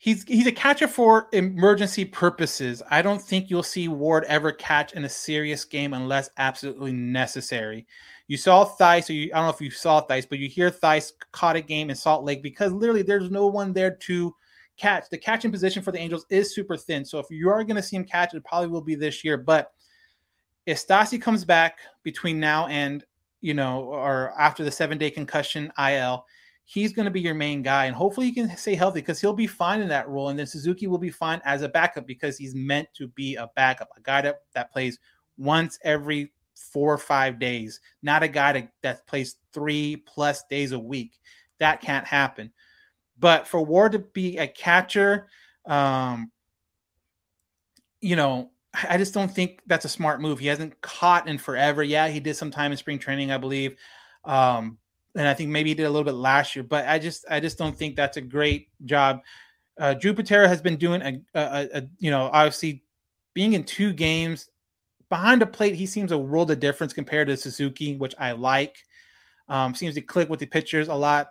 he's he's a catcher for emergency purposes. I don't think you'll see Ward ever catch in a serious game unless absolutely necessary. You saw Thaiss, or you, I don't know if you saw Thaiss, but you hear Thaiss caught a game in Salt Lake because literally there's no one there to catch. The catching position for the Angels is super thin. So if you are going to see him catch, it probably will be this year. But if Stassi comes back between now and, you know, or after the seven day concussion IL, he's going to be your main guy. And hopefully he can stay healthy because he'll be fine in that role. And then Suzuki will be fine as a backup because he's meant to be a backup, a guy that, that plays once every four or five days, not a guy to, that plays three plus days a week. That can't happen. But for Ward to be a catcher, um, you know, I just don't think that's a smart move. He hasn't caught in forever. Yeah, he did some time in spring training, I believe. Um, and I think maybe he did a little bit last year, but I just I just don't think that's a great job. Uh, Drew Butera has been doing a, a, a, you know obviously being in two games behind the plate, he seems a world of difference compared to Suzuki, which I like. Um, seems to click with the pitchers a lot,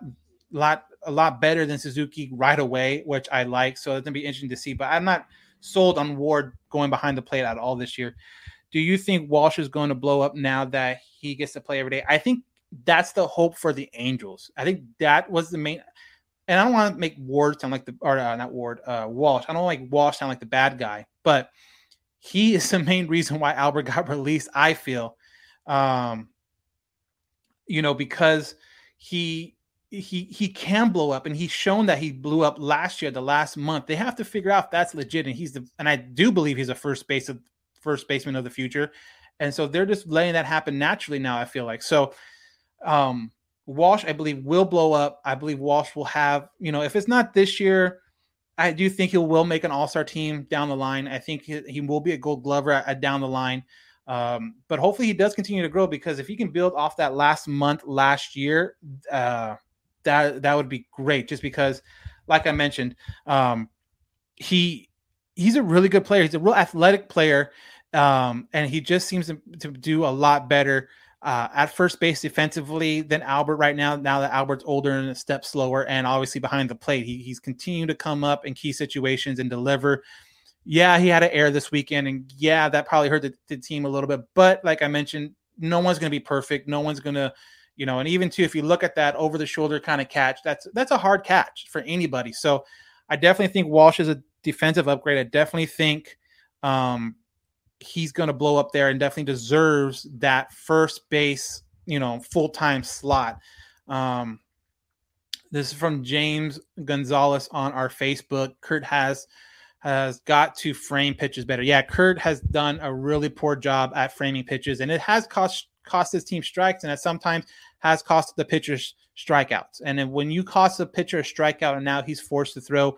lot, a lot better than Suzuki right away, which I like. So it's gonna be interesting to see. But I'm not sold on Ward going behind the plate at all this year. Do you think Walsh is going to blow up now that he gets to play every day? I think that's the hope for the Angels. I think that was the main. And I don't want to make Ward sound like the or uh, not Ward, uh, Walsh. I don't like Walsh sound like the bad guy, but he is the main reason why Albert got (laughs) released. I feel, um, you know, because he he he can blow up, and he's shown that he blew up last year, the last month. They have to figure out if that's legit, and he's the and I do believe he's a first base of first baseman of the future, and so they're just letting that happen naturally now. I feel like so. Um, Walsh, I believe, will blow up. I believe Walsh will have, you know, if it's not this year, I do think he will make an All Star team down the line. I think he, he will be a Gold Glover at, at down the line. Um, but hopefully he does continue to grow because if he can build off that last month last year, uh, that that would be great. Just because, like I mentioned, um, he he's a really good player. He's a real athletic player, um, and he just seems to, to do a lot better uh, at first base defensively than Albert right now. Now that Albert's older and a step slower, and obviously behind the plate, he, he's continued to come up in key situations and deliver. Yeah, he had an error this weekend, and yeah, that probably hurt the, the team a little bit. But like I mentioned, no one's going to be perfect. No one's going to, you know, and even too, if you look at that over the shoulder kind of catch, that's that's a hard catch for anybody. So I definitely think Walsh is a defensive upgrade. I definitely think um, he's going to blow up there and definitely deserves that first base, you know, full time slot. Um, this is from James Gonzalez on our Facebook. Kurt has has got to frame pitches better. Yeah, Kurt has done a really poor job at framing pitches, and it has cost cost his team strikes, and it sometimes has cost the pitchers strikeouts. And then when you cost a pitcher a strikeout, and now he's forced to throw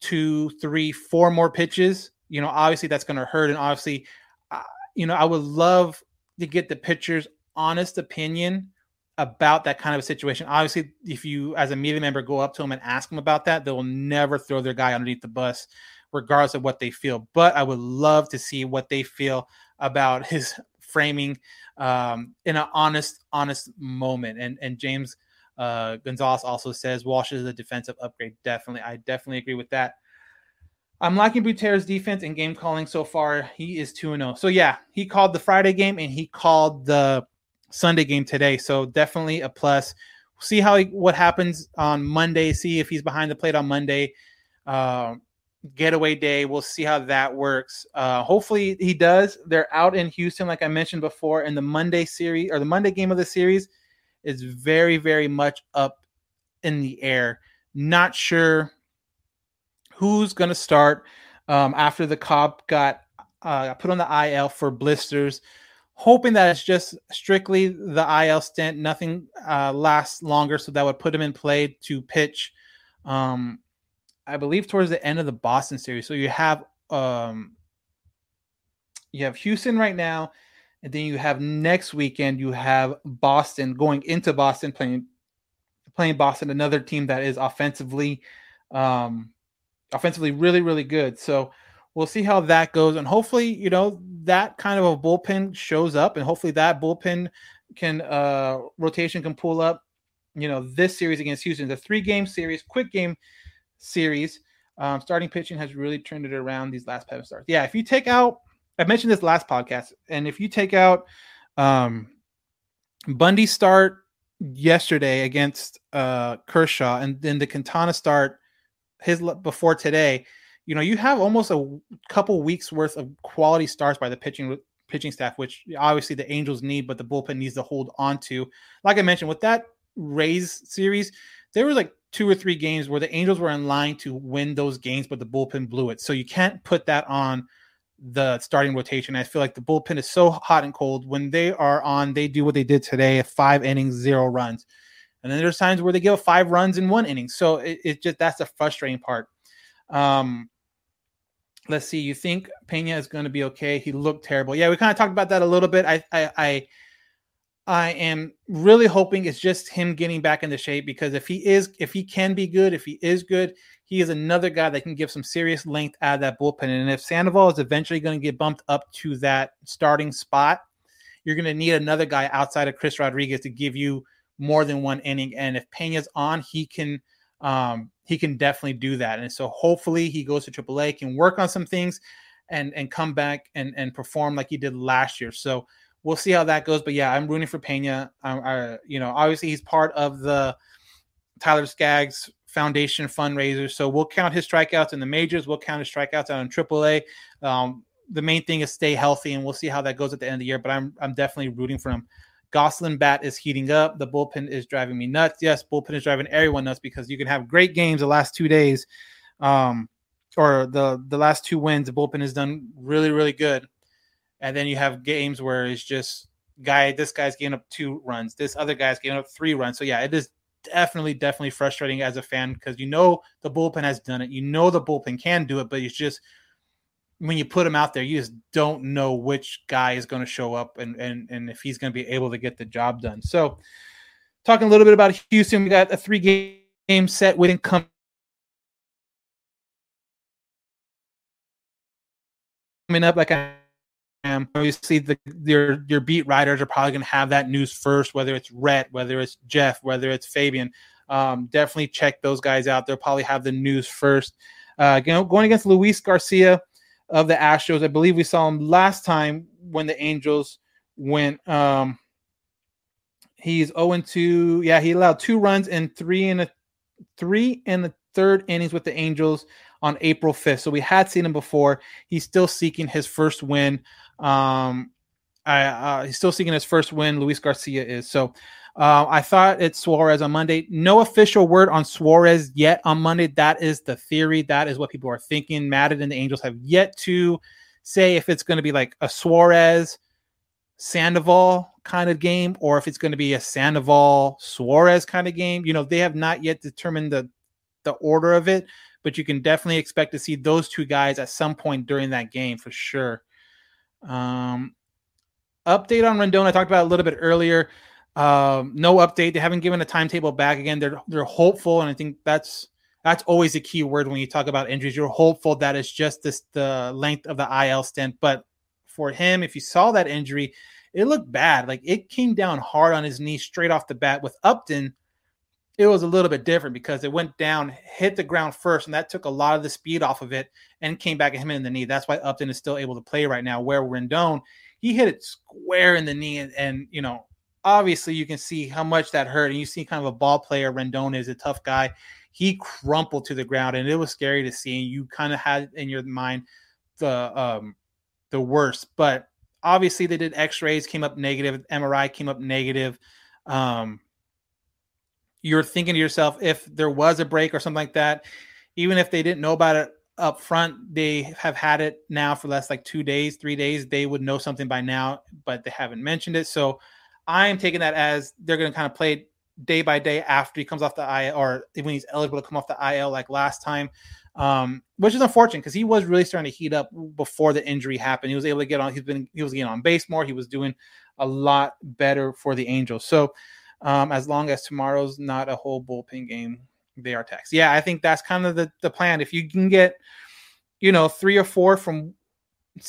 two, three, four more pitches, you know, obviously that's going to hurt. And obviously, uh, you know, I would love to get the pitcher's honest opinion about that kind of a situation. Obviously, if you, as a media member, go up to them and ask them about that, they will never throw their guy underneath the bus, regardless of what they feel. But I would love to see what they feel about (laughs) his framing um, in an honest, honest moment. And and James uh, Gonzalez also says Walsh is a defensive upgrade. Definitely, I definitely agree with that. I'm liking Butera's defense and game calling so far. He is 2 0. So, yeah, he called the Friday game and he called the Sunday game today. So, definitely a plus. See how he, what happens on Monday. See if he's behind the plate on Monday. Uh, getaway day. We'll see how that works. Uh, hopefully, he does. They're out in Houston, like I mentioned before, and the Monday series or the Monday game of the series is very, very much up in the air. Not sure who's going to start um, after the Cobb got uh, put on the IL for blisters. Hoping that it's just strictly the IL stint, nothing uh, lasts longer, so that would put him in play to pitch. Um, I believe towards the end of the Boston series. So you have um, you have Houston right now, and then you have next weekend you have Boston going into Boston playing playing Boston, another team that is offensively um, offensively really, really good. So we'll see how that goes. And hopefully, you know, that kind of a bullpen shows up and hopefully that bullpen can uh rotation can pull up, you know, this series against Houston. The three game series, quick game series. Um, starting pitching has really turned it around these last seven starts. Yeah, if you take out, I mentioned this last podcast, and if you take out um Bundy start yesterday against uh Kershaw and then the Quintana start his before today, you know, you have almost a couple weeks worth of quality starts by the pitching pitching staff, which obviously the Angels need, but the bullpen needs to hold on to. Like I mentioned, with that Rays series, there were like two or three games where the Angels were in line to win those games, but the bullpen blew it. So you can't put that on the starting rotation. I feel like the bullpen is so hot and cold. When they are on, they do what they did today: five innings, zero runs. And then there's times where they give five runs in one inning. So it, it just that's the frustrating part. Um, let's see. You think Pena is going to be okay? He looked terrible. Yeah, we kind of talked about that a little bit. I, I, I, I am really hoping it's just him getting back into shape because if he is, if he can be good, if he is good, he is another guy that can give some serious length out of that bullpen. And if Sandoval is eventually going to get bumped up to that starting spot, you're going to need another guy outside of Chris Rodriguez to give you more than one inning. And if Pena's on, he can um, he can definitely do that. And so hopefully he goes to AAA, can work on some things, and and come back and and perform like he did last year. So we'll see how that goes. But yeah, I'm rooting for Pena. Um, uh, you know, obviously he's part of the Tyler Skaggs Foundation fundraiser, so we'll count his strikeouts in the majors. We'll count his strikeouts out in AAA. Um, the main thing is stay healthy, and we'll see how that goes at the end of the year. But I'm I'm definitely rooting for him. Gosselin bat is heating up. The bullpen is driving me nuts. Yes, bullpen is driving everyone nuts because you can have great games the last two days, um, or the the last two wins. The bullpen has done really really good, and then you have games where it's just guy. This guy's getting up two runs. This other guy's getting up three runs. So yeah, it is definitely definitely frustrating as a fan because you know the bullpen has done it. You know the bullpen can do it, but it's just when you put him out there, you just don't know which guy is going to show up and and and if he's going to be able to get the job done. So, talking a little bit about Houston, we got a three game set with coming up. Like I am, obviously the your your beat writers are probably going to have that news first, whether it's Rhett, whether it's Jeff, whether it's Fabian. Um, definitely check those guys out. They'll probably have the news first. Uh, you know, going against Luis Garcia of the Astros. I believe we saw him last time when the Angels went. Um, he's 0 2. Yeah, he allowed two runs and three in a three in the third innings with the Angels on April 5th. So we had seen him before. He's still seeking his first win. Um, I, uh, he's still seeking his first win. Luis Garcia is so. Uh, I thought it's Suarez on Monday. No official word on Suarez yet on Monday. That is the theory. That is what people are thinking. Maddon and the Angels have yet to say if it's going to be like a Suarez Sandoval kind of game or if it's going to be a Sandoval Suarez kind of game. You know, they have not yet determined the the order of it, but you can definitely expect to see those two guys at some point during that game for sure. Um, update on Rendon. I talked about a little bit earlier. Um, no update. They haven't given a timetable back again. They're they're hopeful, and I think that's that's always a key word when you talk about injuries. You're hopeful that it's just this the length of the IL stint. But for him, if you saw that injury, it looked bad. Like it came down hard on his knee straight off the bat. With Upton, it was a little bit different because it went down, hit the ground first, and that took a lot of the speed off of it and came back hit him in the knee. That's why Upton is still able to play right now. Where Rendon, he hit it square in the knee, and, and you know, obviously you can see how much that hurt. And you see kind of a ball player. Rendon is a tough guy. He crumpled to the ground, and it was scary to see. And you kind of had in your mind the um the worst, but obviously they did X-rays, came up negative. MRI came up negative. Um, you're thinking to yourself if there was a break or something like that, even if they didn't know about it up front, they have had it now for less like two days, three days. They would know something by now, but they haven't mentioned it. So I am taking that as they're going to kind of play day by day after he comes off the IL or when he's eligible to come off the IL like last time, um, which is unfortunate because he was really starting to heat up before the injury happened. He was able to get on. He's been he was getting on base more. He was doing a lot better for the Angels. So um, as long as tomorrow's not a whole bullpen game, they are taxed. Yeah, I think that's kind of the, the plan. If you can get, you know, three or four from,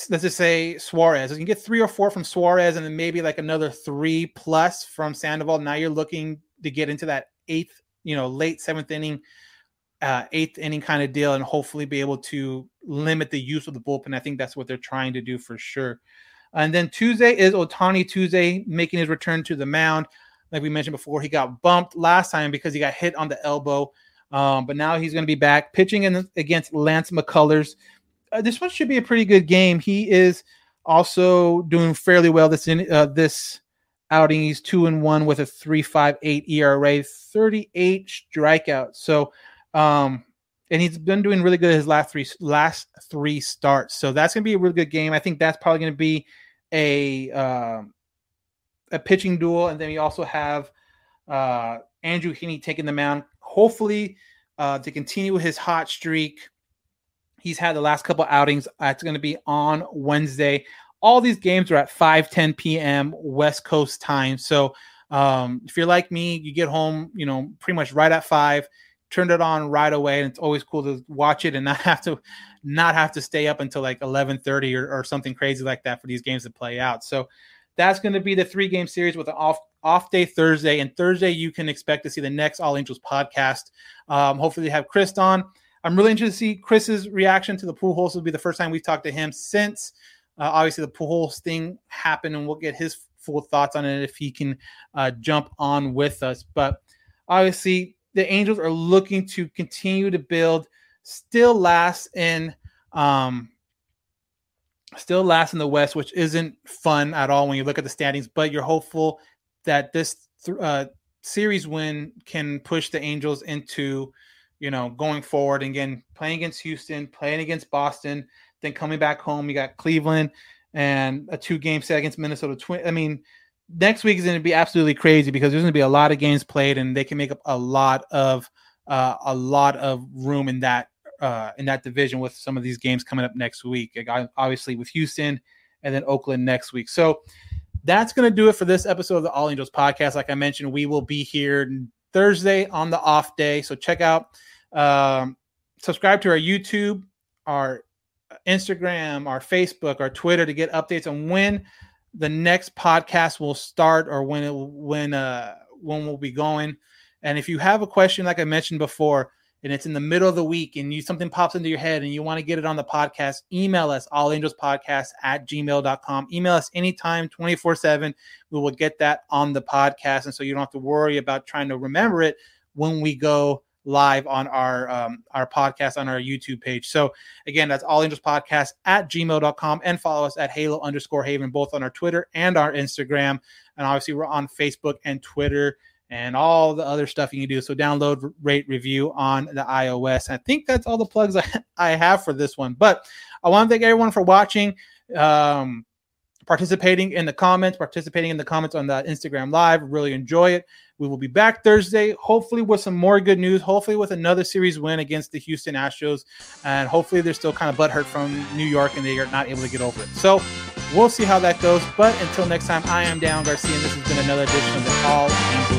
let's just say Suarez, you can get three or four from Suarez and then maybe like another three plus from Sandoval. Now you're looking to get into that eighth, you know, late seventh inning, uh, eighth inning kind of deal and hopefully be able to limit the use of the bullpen. I think that's what they're trying to do for sure. And then Tuesday is Ohtani Tuesday making his return to the mound like we mentioned before, he got bumped last time because he got hit on the elbow. Um, but now he's going to be back pitching in, against Lance McCullers. Uh, this one should be a pretty good game. He is also doing fairly well this in uh, this outing. He's two and one with a three five eight ERA, thirty eight strikeouts. So, um, and he's been doing really good his last three last three starts. So that's to be a really good game. I think that's probably to be a um, a pitching duel, and then we also have uh, Andrew Heaney taking the mound. Hopefully, uh, to continue his hot streak. He's had the last couple outings. Uh, it's going to be on Wednesday. All these games are at 5 10 p.m. West Coast time. So um, if you're like me, you get home, you know, pretty much right at five, turn it on right away, and it's always cool to watch it and (laughs) not have to not have to stay up until like 11:30 or, or something crazy like that for these games to play out. So that's going to be the three game series with an off off day Thursday. And Thursday, you can expect to see the next All Angels podcast. Um, hopefully, they have Chris on. I'm really interested to see Chris's reaction to the Pujols. Will be the first time we've talked to him since uh, obviously the Pujols thing happened, and we'll get his full thoughts on it if he can uh, jump on with us. But obviously, the Angels are looking to continue to build, still last in um, still last in the West, which isn't fun at all when you look at the standings. But you're hopeful that this uh, series win can push the Angels into, you know, going forward. And again, playing against Houston, playing against Boston, then coming back home. You got Cleveland and a two game set against Minnesota Twin. I mean, next week is going to be absolutely crazy because there's going to be a lot of games played, and they can make up a lot of uh, a lot of room in that uh, in that division with some of these games coming up next week. Obviously, with Houston and then Oakland next week. So that's going to do it for this episode of the All Angels podcast. Like I mentioned, we will be here Thursday on the off day. So check out, um, subscribe to our YouTube, our Instagram, our Facebook, our Twitter to get updates on when the next podcast will start or when it when uh when we'll be going. And if you have a question, like I mentioned before, and it's in the middle of the week and you something pops into your head and you want to get it on the podcast, email us allangelspodcast at gmail.com. Email us anytime, 24 7. We will get that on the podcast. And so you don't have to worry about trying to remember it when we go live on our um, our podcast on our YouTube page. So again, that's all angels podcast at gmail.com and follow us at halo underscore haven, both on our Twitter and our Instagram. And obviously we're on Facebook and Twitter and all the other stuff you can do. So download, rate, review on the iOS. I think that's all the plugs I, (laughs) I have for this one. But I want to thank everyone for watching, um, participating in the comments, participating in the comments on the Instagram Live. Really enjoy it. We will be back Thursday, hopefully with some more good news. Hopefully with another series win against the Houston Astros, and hopefully they're still kind of butthurt from New York and they are not able to get over it. So we'll see how that goes. But until next time, I am Dan Garcia, and this has been another edition of the All Angels